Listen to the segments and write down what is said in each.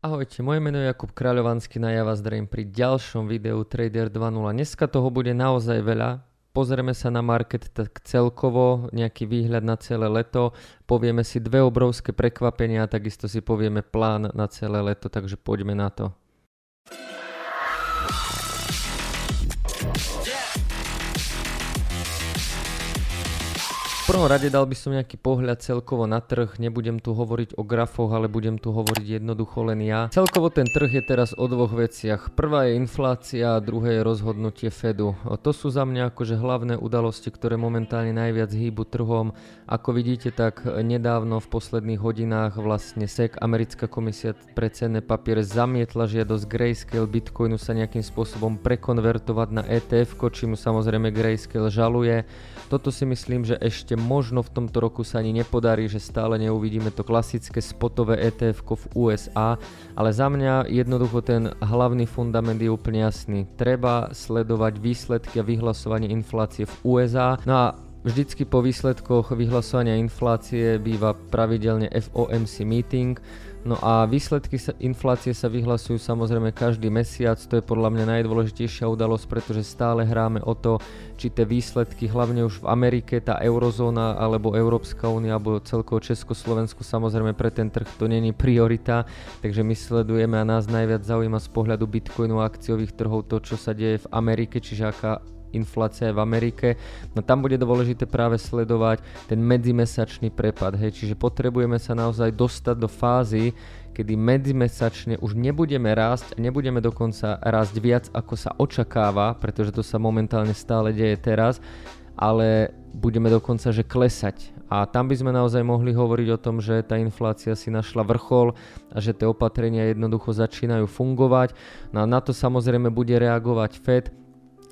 Ahojte, moje meno je Jakub Kráľovanský na ja vás zdravím pri ďalšom videu Trader 2.0. Dneska toho bude naozaj veľa. Pozrieme sa na market tak celkovo, nejaký výhľad na celé leto. Povieme si dve obrovské prekvapenia a takisto si povieme plán na celé leto, takže poďme na to. Prvom rade dal by som nejaký pohľad celkovo na trh, nebudem tu hovoriť o grafoch, ale budem tu hovoriť jednoducho len ja. Celkovo ten trh je teraz o dvoch veciach. Prvá je inflácia a druhé je rozhodnutie Fedu. To sú za mňa akože hlavné udalosti, ktoré momentálne najviac hýbu trhom. Ako vidíte, tak nedávno v posledných hodinách vlastne SEC, americká komisia pre cenné papiere, zamietla žiadosť Grayscale Bitcoinu sa nejakým spôsobom prekonvertovať na ETF, čím samozrejme Grayscale žaluje. Toto si myslím, že ešte možno v tomto roku sa ani nepodarí, že stále neuvidíme to klasické spotové ETF v USA, ale za mňa jednoducho ten hlavný fundament je úplne jasný. Treba sledovať výsledky a vyhlasovanie inflácie v USA. No a Vždycky po výsledkoch vyhlasovania inflácie býva pravidelne FOMC meeting, No a výsledky sa, inflácie sa vyhlasujú samozrejme každý mesiac, to je podľa mňa najdôležitejšia udalosť, pretože stále hráme o to, či tie výsledky, hlavne už v Amerike, tá eurozóna alebo Európska únia alebo celkovo Československu, samozrejme pre ten trh to není priorita, takže my sledujeme a nás najviac zaujíma z pohľadu Bitcoinu a akciových trhov to, čo sa deje v Amerike, čiže aká inflácia v Amerike. No tam bude dôležité práve sledovať ten medzimesačný prepad, hej, čiže potrebujeme sa naozaj dostať do fázy, kedy medzimesačne už nebudeme rásť a nebudeme dokonca rásť viac ako sa očakáva, pretože to sa momentálne stále deje teraz, ale budeme dokonca že klesať. A tam by sme naozaj mohli hovoriť o tom, že tá inflácia si našla vrchol a že tie opatrenia jednoducho začínajú fungovať. No a na to samozrejme bude reagovať Fed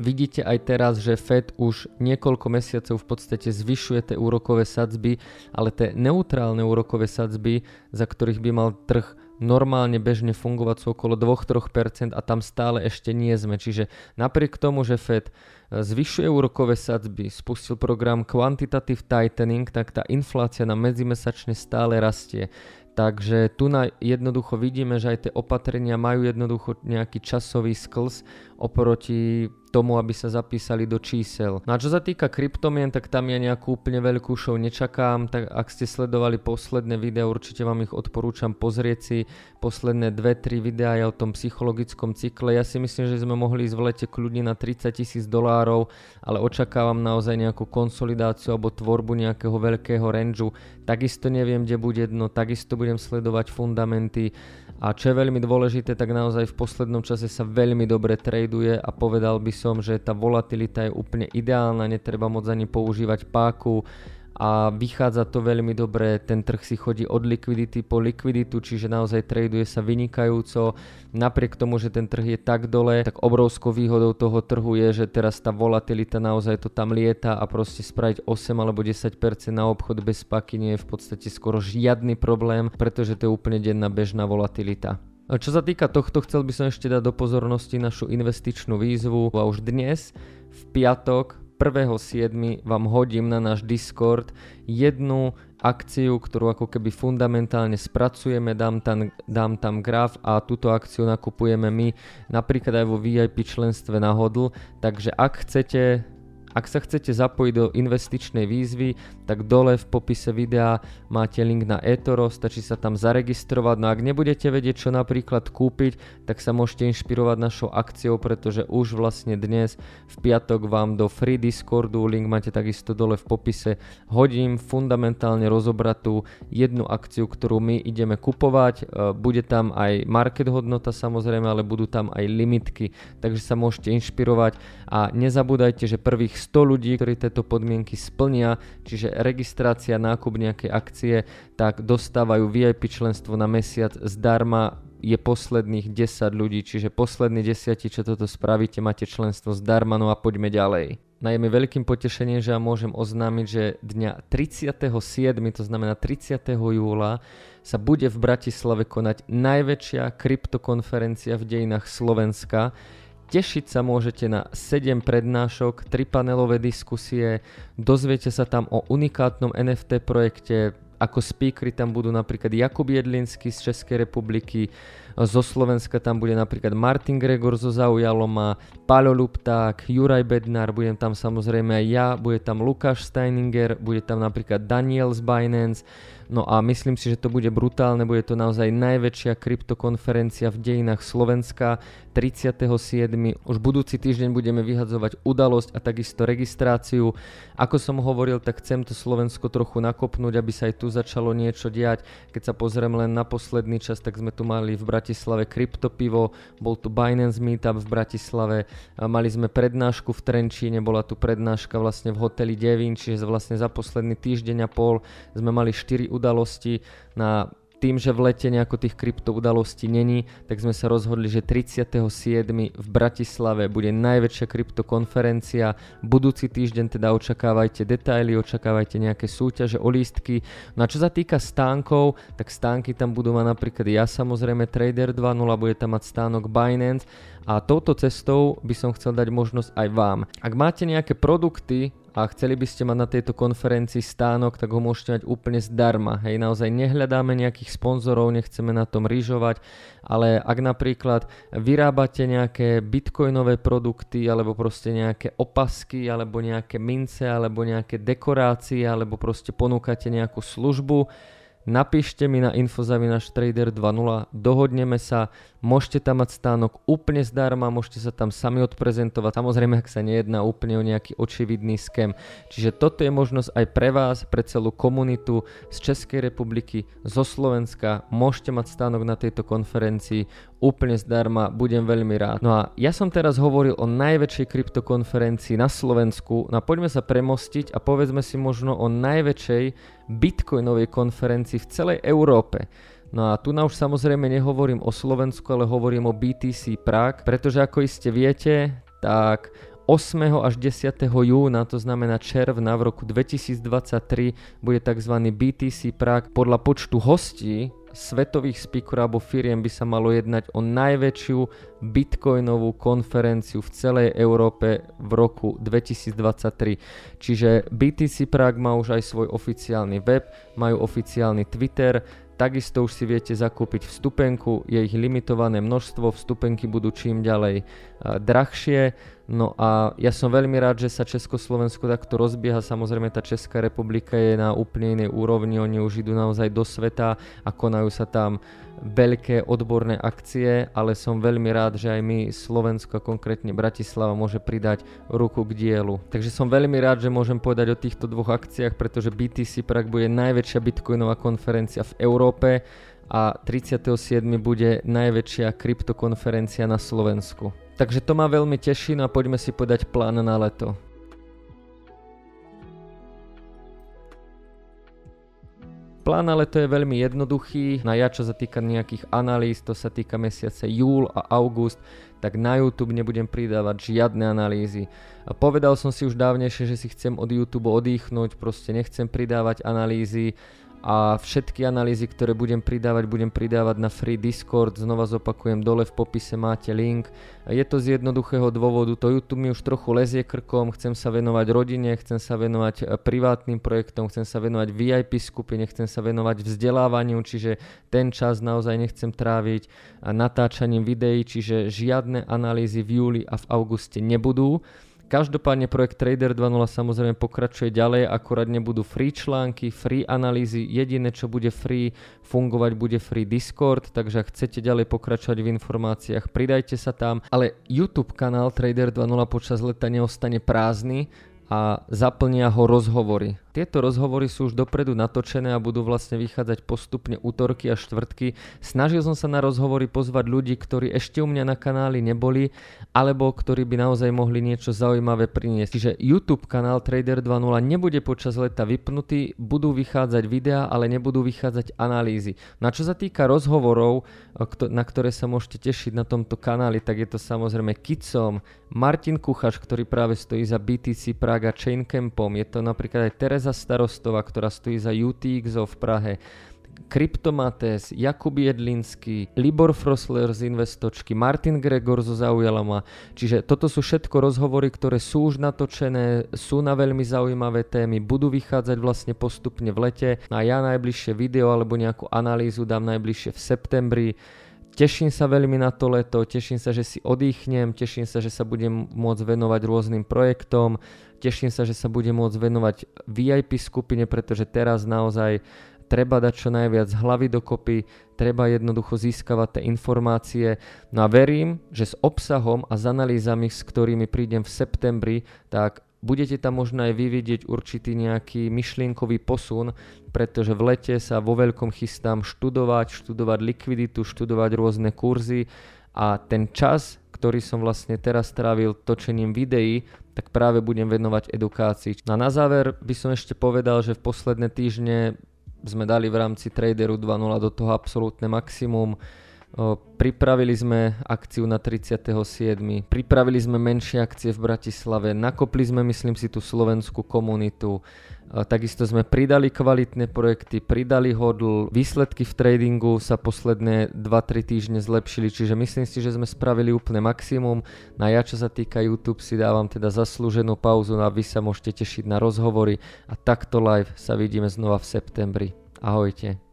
Vidíte aj teraz, že Fed už niekoľko mesiacov v podstate zvyšuje tie úrokové sadzby, ale tie neutrálne úrokové sadzby, za ktorých by mal trh normálne bežne fungovať sú okolo 2-3% a tam stále ešte nie sme. Čiže napriek tomu, že Fed e, zvyšuje úrokové sadzby, spustil program Quantitative Tightening, tak tá inflácia na medzimesačne stále rastie. Takže tu na jednoducho vidíme, že aj tie opatrenia majú jednoducho nejaký časový sklz oproti tomu, aby sa zapísali do čísel. No a čo sa týka kryptomien, tak tam ja nejakú úplne veľkú show nečakám, tak ak ste sledovali posledné videá, určite vám ich odporúčam pozrieť si posledné 2-3 videá aj o tom psychologickom cykle. Ja si myslím, že sme mohli ísť v lete kľudne na 30 tisíc dolárov, ale očakávam naozaj nejakú konsolidáciu alebo tvorbu nejakého veľkého rangeu. Takisto neviem, kde bude dno, takisto budem sledovať fundamenty a čo je veľmi dôležité, tak naozaj v poslednom čase sa veľmi dobre traduje a povedal by som, že tá volatilita je úplne ideálna, netreba moc ani používať páku a vychádza to veľmi dobre, ten trh si chodí od likvidity po likviditu, čiže naozaj traduje sa vynikajúco. Napriek tomu, že ten trh je tak dole, tak obrovskou výhodou toho trhu je, že teraz tá volatilita naozaj to tam lieta a proste spraviť 8 alebo 10% na obchod bez paky nie je v podstate skoro žiadny problém, pretože to je úplne denná bežná volatilita. Čo sa týka tohto, chcel by som ešte dať do pozornosti našu investičnú výzvu a už dnes v piatok 1.7. vám hodím na náš Discord jednu akciu, ktorú ako keby fundamentálne spracujeme, dám tam, dám tam graf a túto akciu nakupujeme my napríklad aj vo VIP členstve na hodl, takže ak chcete ak sa chcete zapojiť do investičnej výzvy, tak dole v popise videa máte link na eToro, stačí sa tam zaregistrovať. No ak nebudete vedieť, čo napríklad kúpiť, tak sa môžete inšpirovať našou akciou, pretože už vlastne dnes v piatok vám do free Discordu, link máte takisto dole v popise, hodím fundamentálne rozobratú jednu akciu, ktorú my ideme kupovať. E, bude tam aj market hodnota samozrejme, ale budú tam aj limitky, takže sa môžete inšpirovať a nezabúdajte, že prvých 100 ľudí, ktorí tieto podmienky splnia, čiže registrácia, nákup nejakej akcie, tak dostávajú VIP členstvo na mesiac zdarma je posledných 10 ľudí, čiže poslední 10, čo toto spravíte, máte členstvo zdarma, no a poďme ďalej. Je mi veľkým potešením, že ja môžem oznámiť, že dňa 37., to znamená 30. júla, sa bude v Bratislave konať najväčšia kryptokonferencia v dejinách Slovenska. Tešiť sa môžete na 7 prednášok, 3 panelové diskusie, dozviete sa tam o unikátnom NFT projekte Ako speakery tam budú napríklad Jakub Jedlinsky z Českej republiky, zo Slovenska tam bude napríklad Martin Gregor zo Zaujaloma, Paľo Lupták, Juraj Bednár, budem tam samozrejme aj ja, bude tam Lukáš Steininger, bude tam napríklad Daniel z Binance, No a myslím si, že to bude brutálne, bude to naozaj najväčšia kryptokonferencia v dejinách Slovenska. 37. Už budúci týždeň budeme vyhadzovať udalosť a takisto registráciu. Ako som hovoril, tak chcem to Slovensko trochu nakopnúť, aby sa aj tu začalo niečo diať. Keď sa pozriem len na posledný čas, tak sme tu mali v Bratislave kryptopivo, bol tu Binance Meetup v Bratislave, mali sme prednášku v Trenčíne, bola tu prednáška vlastne v hoteli Devín, čiže vlastne za posledný týždeň a pol sme mali 4 udalosti na tým, že v lete nejako tých krypto udalostí není, tak sme sa rozhodli, že 37. v Bratislave bude najväčšia kryptokonferencia. Budúci týždeň teda očakávajte detaily, očakávajte nejaké súťaže o lístky. No a čo sa týka stánkov, tak stánky tam budú mať napríklad ja samozrejme Trader 2.0, bude tam mať stánok Binance a touto cestou by som chcel dať možnosť aj vám. Ak máte nejaké produkty, a chceli by ste mať na tejto konferencii stánok, tak ho môžete mať úplne zdarma. Hej, naozaj nehľadáme nejakých sponzorov, nechceme na tom rýžovať, ale ak napríklad vyrábate nejaké bitcoinové produkty, alebo proste nejaké opasky, alebo nejaké mince, alebo nejaké dekorácie, alebo proste ponúkate nejakú službu, napíšte mi na infozavinaštrader 2.0, dohodneme sa, môžete tam mať stánok úplne zdarma, môžete sa tam sami odprezentovať, samozrejme ak sa nejedná úplne o nejaký očividný skem. Čiže toto je možnosť aj pre vás, pre celú komunitu z Českej republiky, zo Slovenska, môžete mať stánok na tejto konferencii úplne zdarma, budem veľmi rád. No a ja som teraz hovoril o najväčšej kryptokonferencii na Slovensku, no a poďme sa premostiť a povedzme si možno o najväčšej bitcoinovej konferencii v celej Európe. No a tu na už samozrejme nehovorím o Slovensku, ale hovorím o BTC Prague, pretože ako iste viete, tak 8. až 10. júna, to znamená června v roku 2023, bude tzv. BTC Prague. Podľa počtu hostí svetových speakerov alebo firiem by sa malo jednať o najväčšiu bitcoinovú konferenciu v celej Európe v roku 2023. Čiže BTC Prague má už aj svoj oficiálny web, majú oficiálny Twitter, Takisto už si viete zakúpiť vstupenku, je ich limitované množstvo, vstupenky budú čím ďalej drahšie. No a ja som veľmi rád, že sa Československo takto rozbieha. Samozrejme tá Česká republika je na úplne inej úrovni, oni už idú naozaj do sveta a konajú sa tam veľké odborné akcie, ale som veľmi rád, že aj my Slovensko konkrétne Bratislava môže pridať ruku k dielu. Takže som veľmi rád, že môžem povedať o týchto dvoch akciách, pretože BTC Prague bude najväčšia bitcoinová konferencia v Európe a 37. bude najväčšia kryptokonferencia na Slovensku. Takže to ma veľmi teší no a poďme si podať plán na leto. Plán ale to je veľmi jednoduchý. Na ja čo sa týka nejakých analýz, to sa týka mesiace júl a august, tak na YouTube nebudem pridávať žiadne analýzy. A povedal som si už dávnejšie, že si chcem od YouTube oddychnúť, proste nechcem pridávať analýzy a všetky analýzy, ktoré budem pridávať, budem pridávať na free Discord, znova zopakujem, dole v popise máte link. Je to z jednoduchého dôvodu, to YouTube mi už trochu lezie krkom, chcem sa venovať rodine, chcem sa venovať e, privátnym projektom, chcem sa venovať VIP skupine, chcem sa venovať vzdelávaniu, čiže ten čas naozaj nechcem tráviť natáčaním videí, čiže žiadne analýzy v júli a v auguste nebudú. Každopádne projekt Trader 2.0 samozrejme pokračuje ďalej, akurát nebudú free články, free analýzy, jediné čo bude free fungovať bude free Discord, takže ak chcete ďalej pokračovať v informáciách, pridajte sa tam, ale YouTube kanál Trader 2.0 počas leta neostane prázdny, a zaplnia ho rozhovory. Tieto rozhovory sú už dopredu natočené a budú vlastne vychádzať postupne útorky a štvrtky. Snažil som sa na rozhovory pozvať ľudí, ktorí ešte u mňa na kanáli neboli, alebo ktorí by naozaj mohli niečo zaujímavé priniesť. Čiže YouTube kanál Trader 2.0 nebude počas leta vypnutý, budú vychádzať videá, ale nebudú vychádzať analýzy. Na no čo sa týka rozhovorov, na ktoré sa môžete tešiť na tomto kanáli, tak je to samozrejme Kicom, Martin Kuchaš, ktorý práve stojí za BTC Praga Chain Campom, je to napríklad aj Teresa Starostová, ktorá stojí za UTXO v Prahe, Kryptomates, Jakub Jedlinský, Libor Frosler z Investočky, Martin Gregor zo Zaujala. Čiže toto sú všetko rozhovory, ktoré sú už natočené, sú na veľmi zaujímavé témy, budú vychádzať vlastne postupne v lete a ja najbližšie video alebo nejakú analýzu dám najbližšie v septembri. Teším sa veľmi na to leto, teším sa, že si oddychnem, teším sa, že sa budem môcť venovať rôznym projektom, teším sa, že sa budem môcť venovať VIP skupine, pretože teraz naozaj treba dať čo najviac hlavy dokopy, treba jednoducho získavať tie informácie. No a verím, že s obsahom a s analýzami, s ktorými prídem v septembri, tak budete tam možno aj vyvidieť určitý nejaký myšlienkový posun, pretože v lete sa vo veľkom chystám študovať, študovať likviditu, študovať rôzne kurzy a ten čas, ktorý som vlastne teraz strávil točením videí, tak práve budem venovať edukácii. A na záver by som ešte povedal, že v posledné týždne sme dali v rámci Traderu 2.0 do toho absolútne maximum. Pripravili sme akciu na 37. Pripravili sme menšie akcie v Bratislave. Nakopli sme, myslím si, tú slovenskú komunitu. Takisto sme pridali kvalitné projekty, pridali hodl. Výsledky v tradingu sa posledné 2-3 týždne zlepšili, čiže myslím si, že sme spravili úplne maximum. Na ja, čo sa týka YouTube, si dávam teda zaslúženú pauzu a vy sa môžete tešiť na rozhovory a takto live sa vidíme znova v septembri. Ahojte.